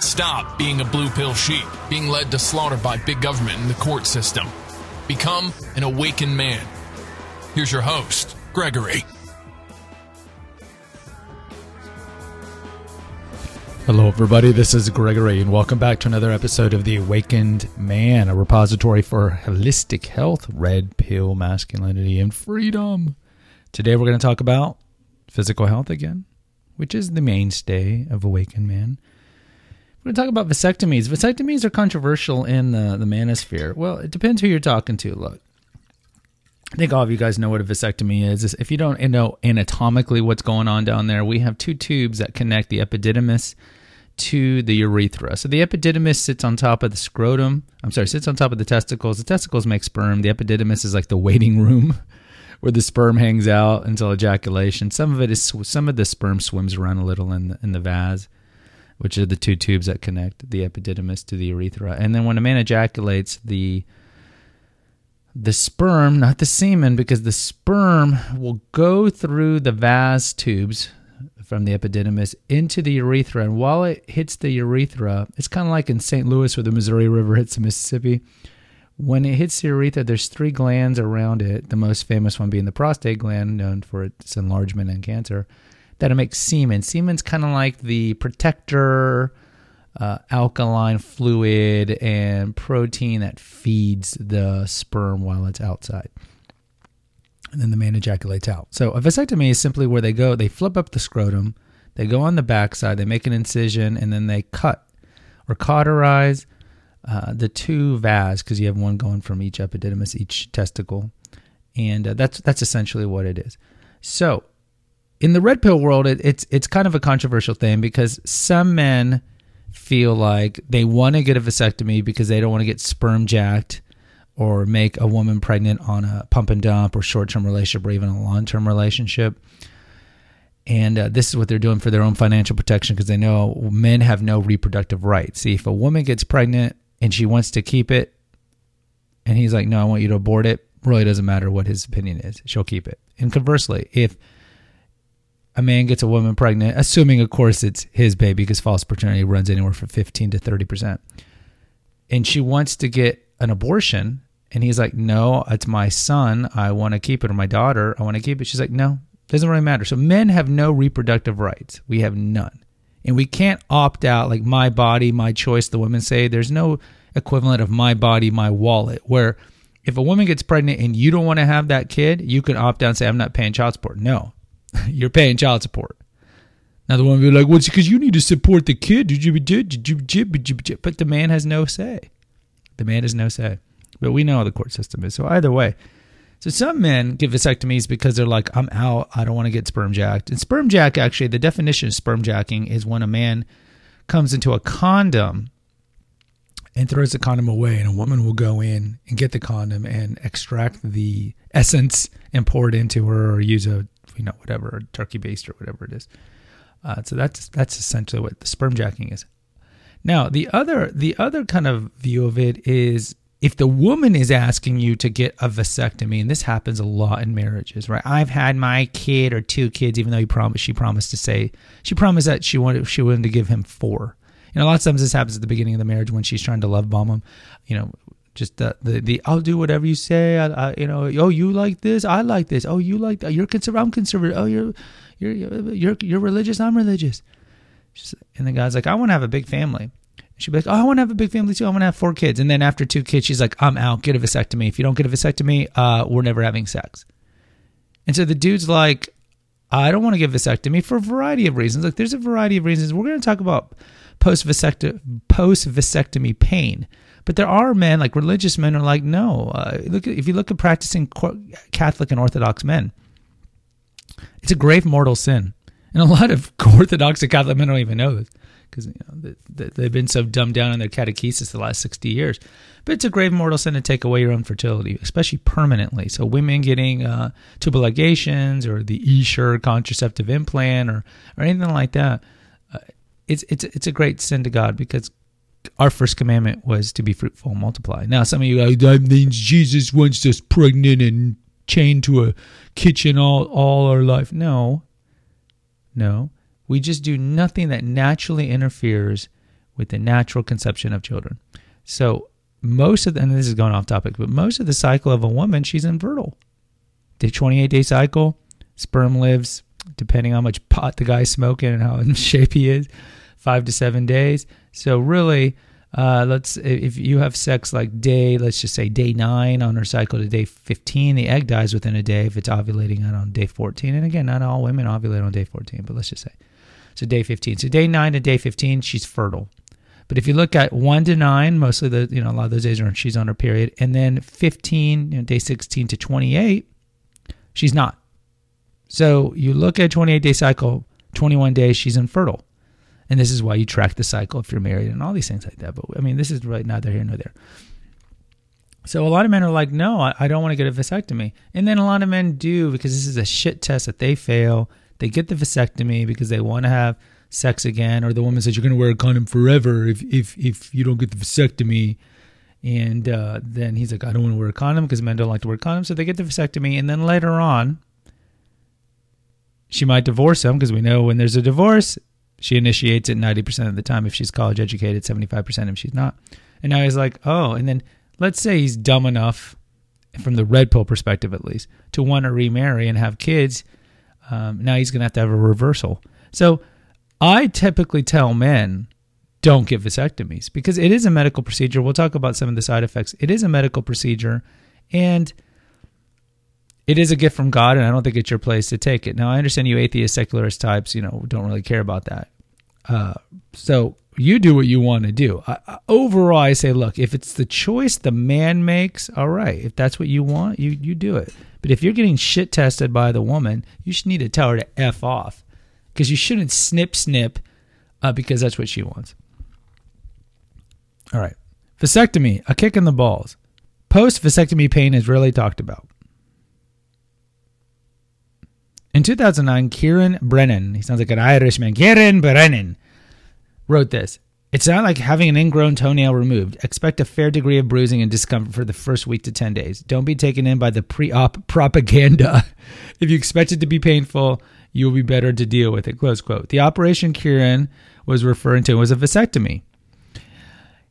Stop being a blue pill sheep, being led to slaughter by big government and the court system. Become an awakened man. Here's your host, Gregory. Hello, everybody. This is Gregory, and welcome back to another episode of The Awakened Man, a repository for holistic health, red pill masculinity, and freedom. Today, we're going to talk about physical health again, which is the mainstay of Awakened Man. To talk about vasectomies. Vasectomies are controversial in the, the manosphere. Well, it depends who you're talking to. Look, I think all of you guys know what a vasectomy is. If you don't know anatomically what's going on down there, we have two tubes that connect the epididymis to the urethra. So the epididymis sits on top of the scrotum. I'm sorry, sits on top of the testicles. The testicles make sperm. The epididymis is like the waiting room where the sperm hangs out until ejaculation. Some of it is some of the sperm swims around a little in the, in the vas, which are the two tubes that connect the epididymis to the urethra. And then when a man ejaculates, the the sperm, not the semen, because the sperm will go through the vas tubes from the epididymis into the urethra. And while it hits the urethra, it's kind of like in St. Louis where the Missouri River hits the Mississippi. When it hits the urethra, there's three glands around it, the most famous one being the prostate gland, known for its enlargement and cancer, that it makes semen. Semen's kind of like the protector, uh, alkaline fluid, and protein that feeds the sperm while it's outside and then the man ejaculates out. So a vasectomy is simply where they go, they flip up the scrotum, they go on the backside, they make an incision, and then they cut or cauterize uh, the two vas because you have one going from each epididymis, each testicle, and uh, that's that's essentially what it is. So in the red pill world, it, it's it's kind of a controversial thing because some men feel like they want to get a vasectomy because they don't want to get sperm jacked or make a woman pregnant on a pump and dump or short term relationship or even a long term relationship. And uh, this is what they're doing for their own financial protection because they know men have no reproductive rights. See, if a woman gets pregnant and she wants to keep it, and he's like, no, I want you to abort it, really doesn't matter what his opinion is. She'll keep it. And conversely, if a man gets a woman pregnant, assuming, of course, it's his baby because false paternity runs anywhere from 15 to 30%, and she wants to get an abortion, and he's like, No, it's my son. I want to keep it, or my daughter. I want to keep it. She's like, No, doesn't really matter. So men have no reproductive rights. We have none. And we can't opt out like my body, my choice. The women say there's no equivalent of my body, my wallet, where if a woman gets pregnant and you don't want to have that kid, you can opt out and say, I'm not paying child support. No, you're paying child support. Now the woman will be like, well, it's because you need to support the kid. But the man has no say. The man has no say. But we know how the court system is. So either way. So some men get vasectomies because they're like, I'm out. I don't want to get sperm jacked. And sperm jack, actually, the definition of sperm jacking is when a man comes into a condom and throws the condom away, and a woman will go in and get the condom and extract the essence and pour it into her, or use a you know whatever turkey baster or whatever it is. Uh, so that's that's essentially what the sperm jacking is. Now the other the other kind of view of it is if the woman is asking you to get a vasectomy, and this happens a lot in marriages, right? I've had my kid or two kids, even though he promised she promised to say she promised that she wanted she wanted to give him four. You know, a lot of times this happens at the beginning of the marriage when she's trying to love bomb him. You know, just the the, the I'll do whatever you say. I, I, you know, oh you like this, I like this. Oh you like that. You're conservative, I'm conservative. Oh you're you're you're you're religious, I'm religious. And the guy's like, I want to have a big family. She'd be like, Oh, I want to have a big family too. I want to have four kids. And then after two kids, she's like, I'm out. Get a vasectomy. If you don't get a vasectomy, uh, we're never having sex. And so the dude's like, I don't want to get a vasectomy for a variety of reasons. Like, there's a variety of reasons. We're going to talk about post vasectomy pain. But there are men, like religious men, are like, no. Uh, look, if you look at practicing Catholic and Orthodox men, it's a grave mortal sin, and a lot of Orthodox and Catholic men don't even know this because you know, they've been so dumbed down in their catechesis the last 60 years. But it's a grave mortal sin to take away your own fertility, especially permanently. So women getting uh, tubal ligations or the Essure contraceptive implant or, or anything like that, uh, it's, it's, it's a great sin to God because our first commandment was to be fruitful and multiply. Now, some of you go, that means Jesus wants us pregnant and chained to a kitchen all, all our life. No, no. We just do nothing that naturally interferes with the natural conception of children. So, most of the, and this is going off topic, but most of the cycle of a woman, she's infertile. The 28 day cycle, sperm lives, depending on how much pot the guy's smoking and how in shape he is, five to seven days. So, really, uh, let's if you have sex like day, let's just say day nine on her cycle to day 15, the egg dies within a day if it's ovulating on day 14. And again, not all women ovulate on day 14, but let's just say. So day 15. So day nine to day 15, she's fertile. But if you look at one to nine, mostly the you know a lot of those days are she's on her period, and then 15, you know, day 16 to 28, she's not. So you look at 28 day cycle, 21 days she's infertile. And this is why you track the cycle if you're married and all these things like that. But I mean, this is really neither here nor there. So a lot of men are like, no, I, I don't want to get a vasectomy. And then a lot of men do because this is a shit test that they fail. They get the vasectomy because they want to have sex again, or the woman says you're going to wear a condom forever if if if you don't get the vasectomy. And uh, then he's like, I don't want to wear a condom because men don't like to wear condoms. So they get the vasectomy, and then later on, she might divorce him because we know when there's a divorce, she initiates it 90% of the time if she's college educated, 75% if she's not. And now he's like, oh, and then let's say he's dumb enough, from the red pill perspective at least, to want to remarry and have kids. Um, now he's going to have to have a reversal. So I typically tell men don't get vasectomies because it is a medical procedure. We'll talk about some of the side effects. It is a medical procedure. And it is a gift from God, and I don't think it's your place to take it. Now, I understand you atheist, secularist types, you know, don't really care about that. Uh, so you do what you want to do. I, overall, I say, look, if it's the choice the man makes, all right. If that's what you want, you you do it. But if you're getting shit tested by the woman, you should need to tell her to f off, because you shouldn't snip snip, uh, because that's what she wants. All right, vasectomy, a kick in the balls. Post vasectomy pain is rarely talked about. In 2009, Kieran Brennan, he sounds like an Irishman, Kieran Brennan, wrote this. It's not like having an ingrown toenail removed. Expect a fair degree of bruising and discomfort for the first week to 10 days. Don't be taken in by the pre op propaganda. if you expect it to be painful, you will be better to deal with it. Close quote. The operation Kieran was referring to was a vasectomy.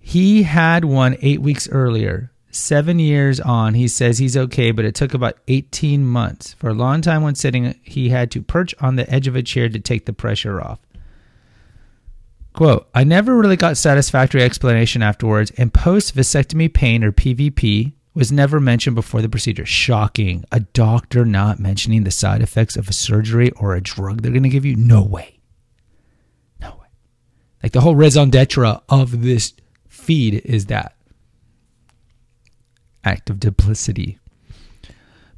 He had one eight weeks earlier seven years on, he says he's okay, but it took about 18 months. For a long time when sitting, he had to perch on the edge of a chair to take the pressure off. Quote, I never really got satisfactory explanation afterwards, and post vasectomy pain or PVP was never mentioned before the procedure. Shocking. A doctor not mentioning the side effects of a surgery or a drug they're going to give you? No way. No way. Like the whole raison d'etre of this feed is that act of duplicity.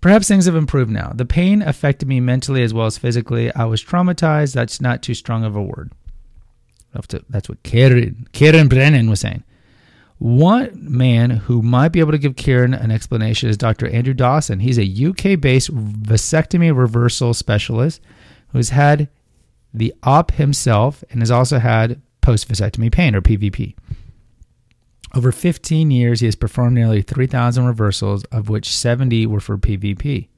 Perhaps things have improved now. The pain affected me mentally as well as physically. I was traumatized. That's not too strong of a word. That's what Karen, Karen Brennan was saying. One man who might be able to give Karen an explanation is Dr. Andrew Dawson. He's a UK based vasectomy reversal specialist who's had the op himself and has also had post vasectomy pain or PVP. Over 15 years, he has performed nearly 3,000 reversals, of which 70 were for PVP.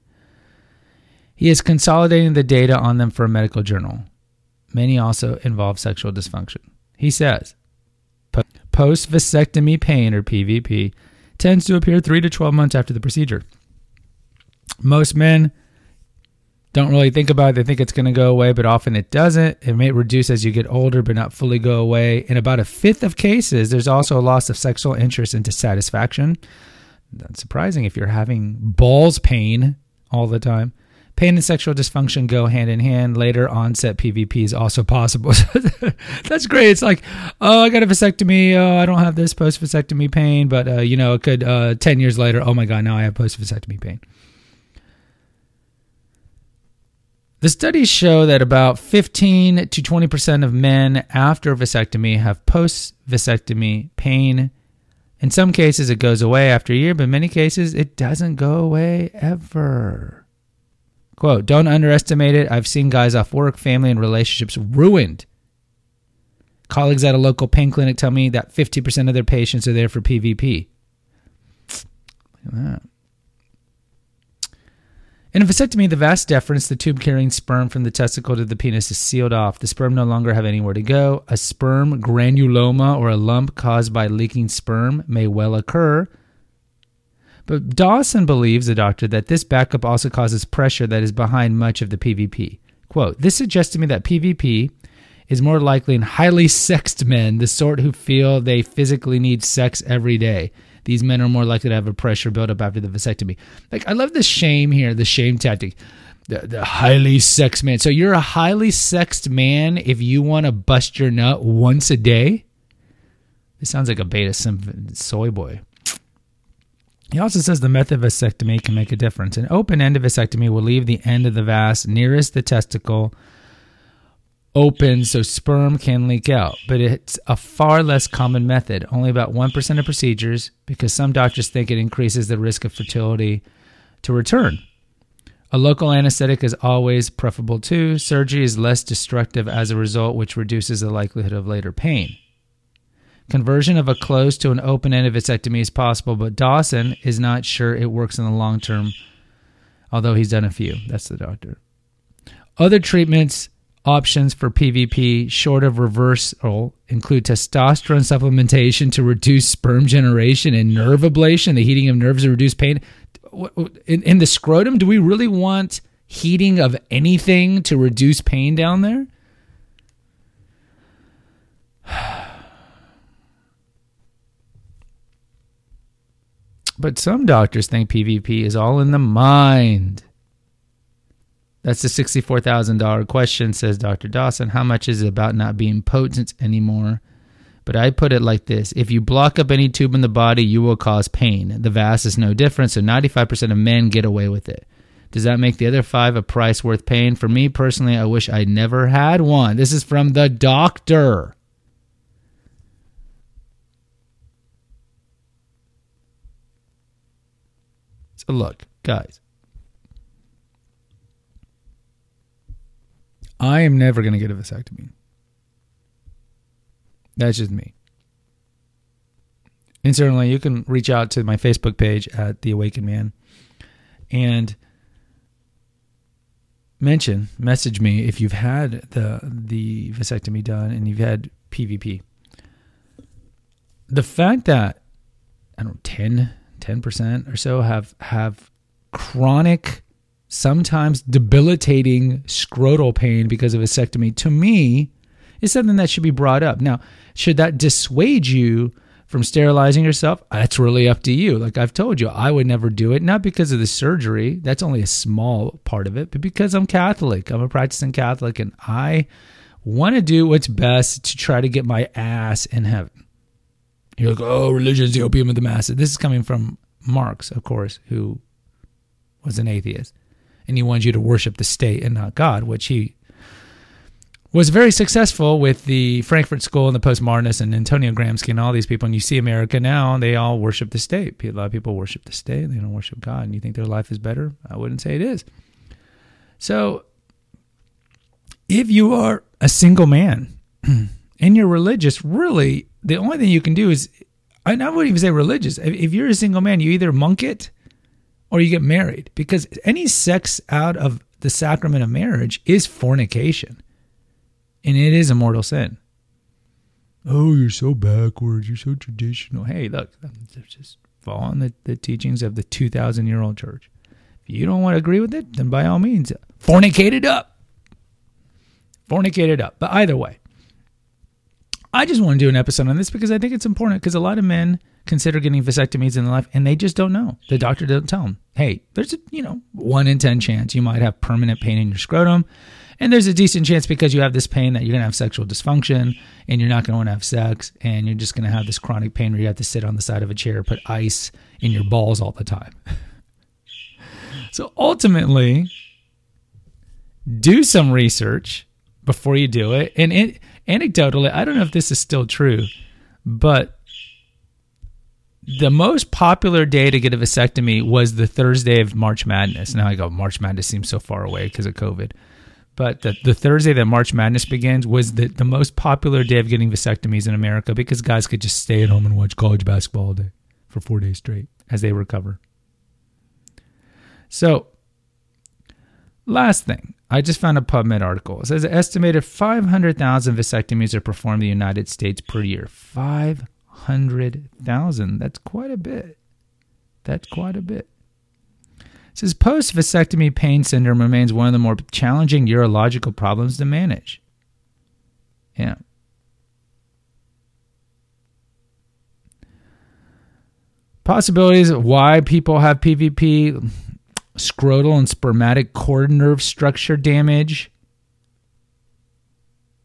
He is consolidating the data on them for a medical journal. Many also involve sexual dysfunction. He says, post vasectomy pain, or PVP, tends to appear 3 to 12 months after the procedure. Most men don't really think about it. They think it's going to go away, but often it doesn't. It may reduce as you get older, but not fully go away. In about a fifth of cases, there's also a loss of sexual interest and dissatisfaction. That's surprising if you're having balls pain all the time. Pain and sexual dysfunction go hand in hand. Later onset PVP is also possible. That's great. It's like, oh, I got a vasectomy. Oh, I don't have this post vasectomy pain, but uh, you know, it could uh, ten years later. Oh my god, now I have post vasectomy pain. The studies show that about 15 to 20% of men after vasectomy have post vasectomy pain. In some cases, it goes away after a year, but in many cases, it doesn't go away ever. Quote, don't underestimate it. I've seen guys off work, family, and relationships ruined. Colleagues at a local pain clinic tell me that 50% of their patients are there for PVP. Look at that. In a vasectomy, the vas deferens, the tube carrying sperm from the testicle to the penis, is sealed off. The sperm no longer have anywhere to go. A sperm granuloma or a lump caused by leaking sperm may well occur. But Dawson believes, the doctor, that this backup also causes pressure that is behind much of the PVP. Quote, this suggests to me that PVP is more likely in highly sexed men, the sort who feel they physically need sex every day these men are more likely to have a pressure buildup after the vasectomy. Like I love the shame here, the shame tactic. The, the highly sexed man. So you're a highly sexed man if you want to bust your nut once a day. This sounds like a beta soy boy. He also says the method of vasectomy can make a difference. An open end of vasectomy will leave the end of the vas nearest the testicle open so sperm can leak out, but it's a far less common method. Only about 1% of procedures because some doctors think it increases the risk of fertility to return. A local anesthetic is always preferable too. Surgery is less destructive as a result, which reduces the likelihood of later pain. Conversion of a closed to an open end vasectomy is possible, but Dawson is not sure it works in the long term, although he's done a few. That's the doctor. Other treatments Options for PVP short of reversal include testosterone supplementation to reduce sperm generation and nerve ablation, the heating of nerves to reduce pain. In, in the scrotum, do we really want heating of anything to reduce pain down there? But some doctors think PVP is all in the mind. That's the $64,000 question, says Dr. Dawson. How much is it about not being potent anymore? But I put it like this if you block up any tube in the body, you will cause pain. The vas is no different, so 95% of men get away with it. Does that make the other five a price worth paying? For me personally, I wish I never had one. This is from the doctor. So, look, guys, I am never going to get a vasectomy. That's just me. And certainly, you can reach out to my Facebook page at The Awakened Man and mention, message me if you've had the the vasectomy done and you've had PVP. The fact that I don't know 10 10% or so have have chronic sometimes debilitating scrotal pain because of vasectomy, to me, is something that should be brought up. Now, should that dissuade you from sterilizing yourself? That's really up to you. Like I've told you, I would never do it, not because of the surgery, that's only a small part of it, but because I'm Catholic. I'm a practicing Catholic and I want to do what's best to try to get my ass in heaven. You're like, oh, religion's the opium of the masses. This is coming from Marx, of course, who was an atheist and he wanted you to worship the state and not God, which he was very successful with the Frankfurt School and the postmodernists and Antonio Gramsci and all these people. And you see America now, they all worship the state. A lot of people worship the state, they don't worship God. And you think their life is better? I wouldn't say it is. So if you are a single man and you're religious, really, the only thing you can do is, I wouldn't even say religious. If you're a single man, you either monk it or you get married because any sex out of the sacrament of marriage is fornication and it is a mortal sin. Oh, you're so backwards. You're so traditional. Hey, look, just following the, the teachings of the 2,000 year old church. If you don't want to agree with it, then by all means, fornicate it up. Fornicate it up. But either way, I just want to do an episode on this because I think it's important because a lot of men consider getting vasectomies in their life and they just don't know. The hmm. doctor doesn't tell them, hey, there's a, you know, one in 10 chance you might have permanent pain in your scrotum. And there's a decent chance because you have this pain that you're going to have sexual dysfunction and you're not going to want to have sex and you're just going to have this chronic pain where you have to sit on the side of a chair, put ice in your balls all the time. so ultimately, do some research before you do it. And it, anecdotally, I don't know if this is still true, but the most popular day to get a vasectomy was the Thursday of March Madness. Now I go, March Madness seems so far away because of COVID. But the, the Thursday that March Madness begins was the, the most popular day of getting vasectomies in America because guys could just stay at home and watch college basketball all day for four days straight as they recover. So, last thing, I just found a PubMed article. It says an estimated 500,000 vasectomies are performed in the United States per year. 500,000. That's quite a bit. That's quite a bit. It says post vasectomy pain syndrome remains one of the more challenging urological problems to manage. Yeah. Possibilities of why people have PVP scrotal and spermatic cord nerve structure damage,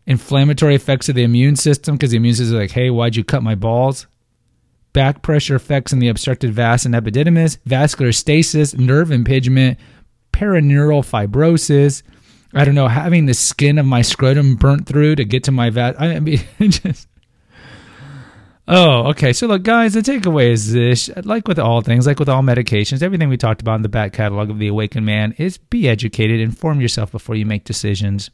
inflammatory effects of the immune system because the immune system is like, hey, why'd you cut my balls? Back pressure effects in the obstructed vas and epididymis, vascular stasis, nerve impingement, perineural fibrosis. I don't know, having the skin of my scrotum burnt through to get to my vas. I mean, just Oh, okay. So look, guys, the takeaway is this: like with all things, like with all medications, everything we talked about in the back catalog of the Awakened Man is be educated, inform yourself before you make decisions.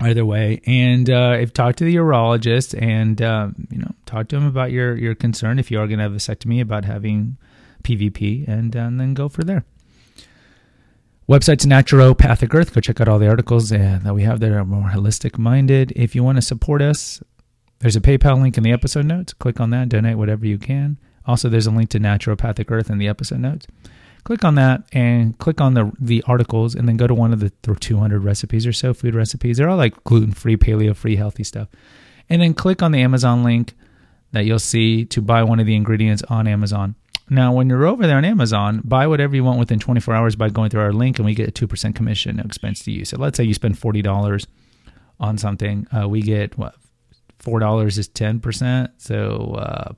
Either way, and uh, if talk to the urologist and uh, you know talk to him about your your concern if you are going to have a vasectomy about having PVP, and, uh, and then go for there. Website's Naturopathic Earth. Go check out all the articles uh, that we have that are more holistic minded. If you want to support us, there's a PayPal link in the episode notes. Click on that, donate whatever you can. Also, there's a link to Naturopathic Earth in the episode notes. Click on that and click on the the articles, and then go to one of the 200 recipes or so food recipes. They're all like gluten free, paleo free, healthy stuff. And then click on the Amazon link that you'll see to buy one of the ingredients on Amazon. Now, when you're over there on Amazon, buy whatever you want within 24 hours by going through our link, and we get a 2% commission, expense to you. So let's say you spend $40 on something, uh, we get what four dollars is ten percent, so uh,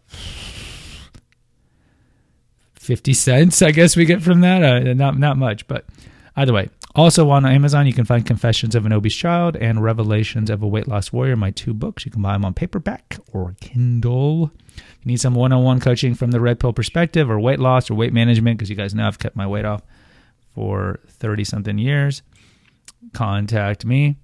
fifty cents, I guess we get from that. Uh, not not much, but either way. Also on Amazon, you can find Confessions of an Obese Child and Revelations of a Weight Loss Warrior, my two books. You can buy them on paperback or Kindle. If you need some one-on-one coaching from the red pill perspective, or weight loss, or weight management, because you guys know I've kept my weight off for thirty something years. Contact me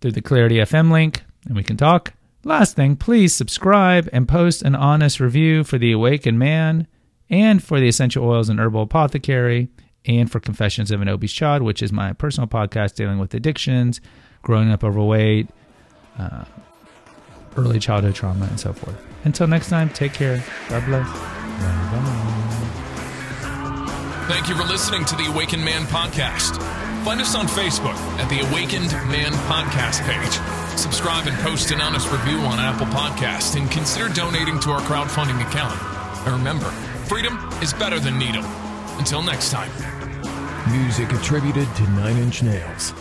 through the Clarity FM link, and we can talk. Last thing, please subscribe and post an honest review for The Awakened Man and for the Essential Oils and Herbal Apothecary and for Confessions of an Obese Child, which is my personal podcast dealing with addictions, growing up overweight, uh, early childhood trauma, and so forth. Until next time, take care. God bless. Bye-bye. Thank you for listening to the Awakened Man podcast. Find us on Facebook at the Awakened Man podcast page. Subscribe and post an honest review on Apple Podcast and consider donating to our crowdfunding account. And remember, freedom is better than needle. Until next time. Music attributed to Nine Inch Nails.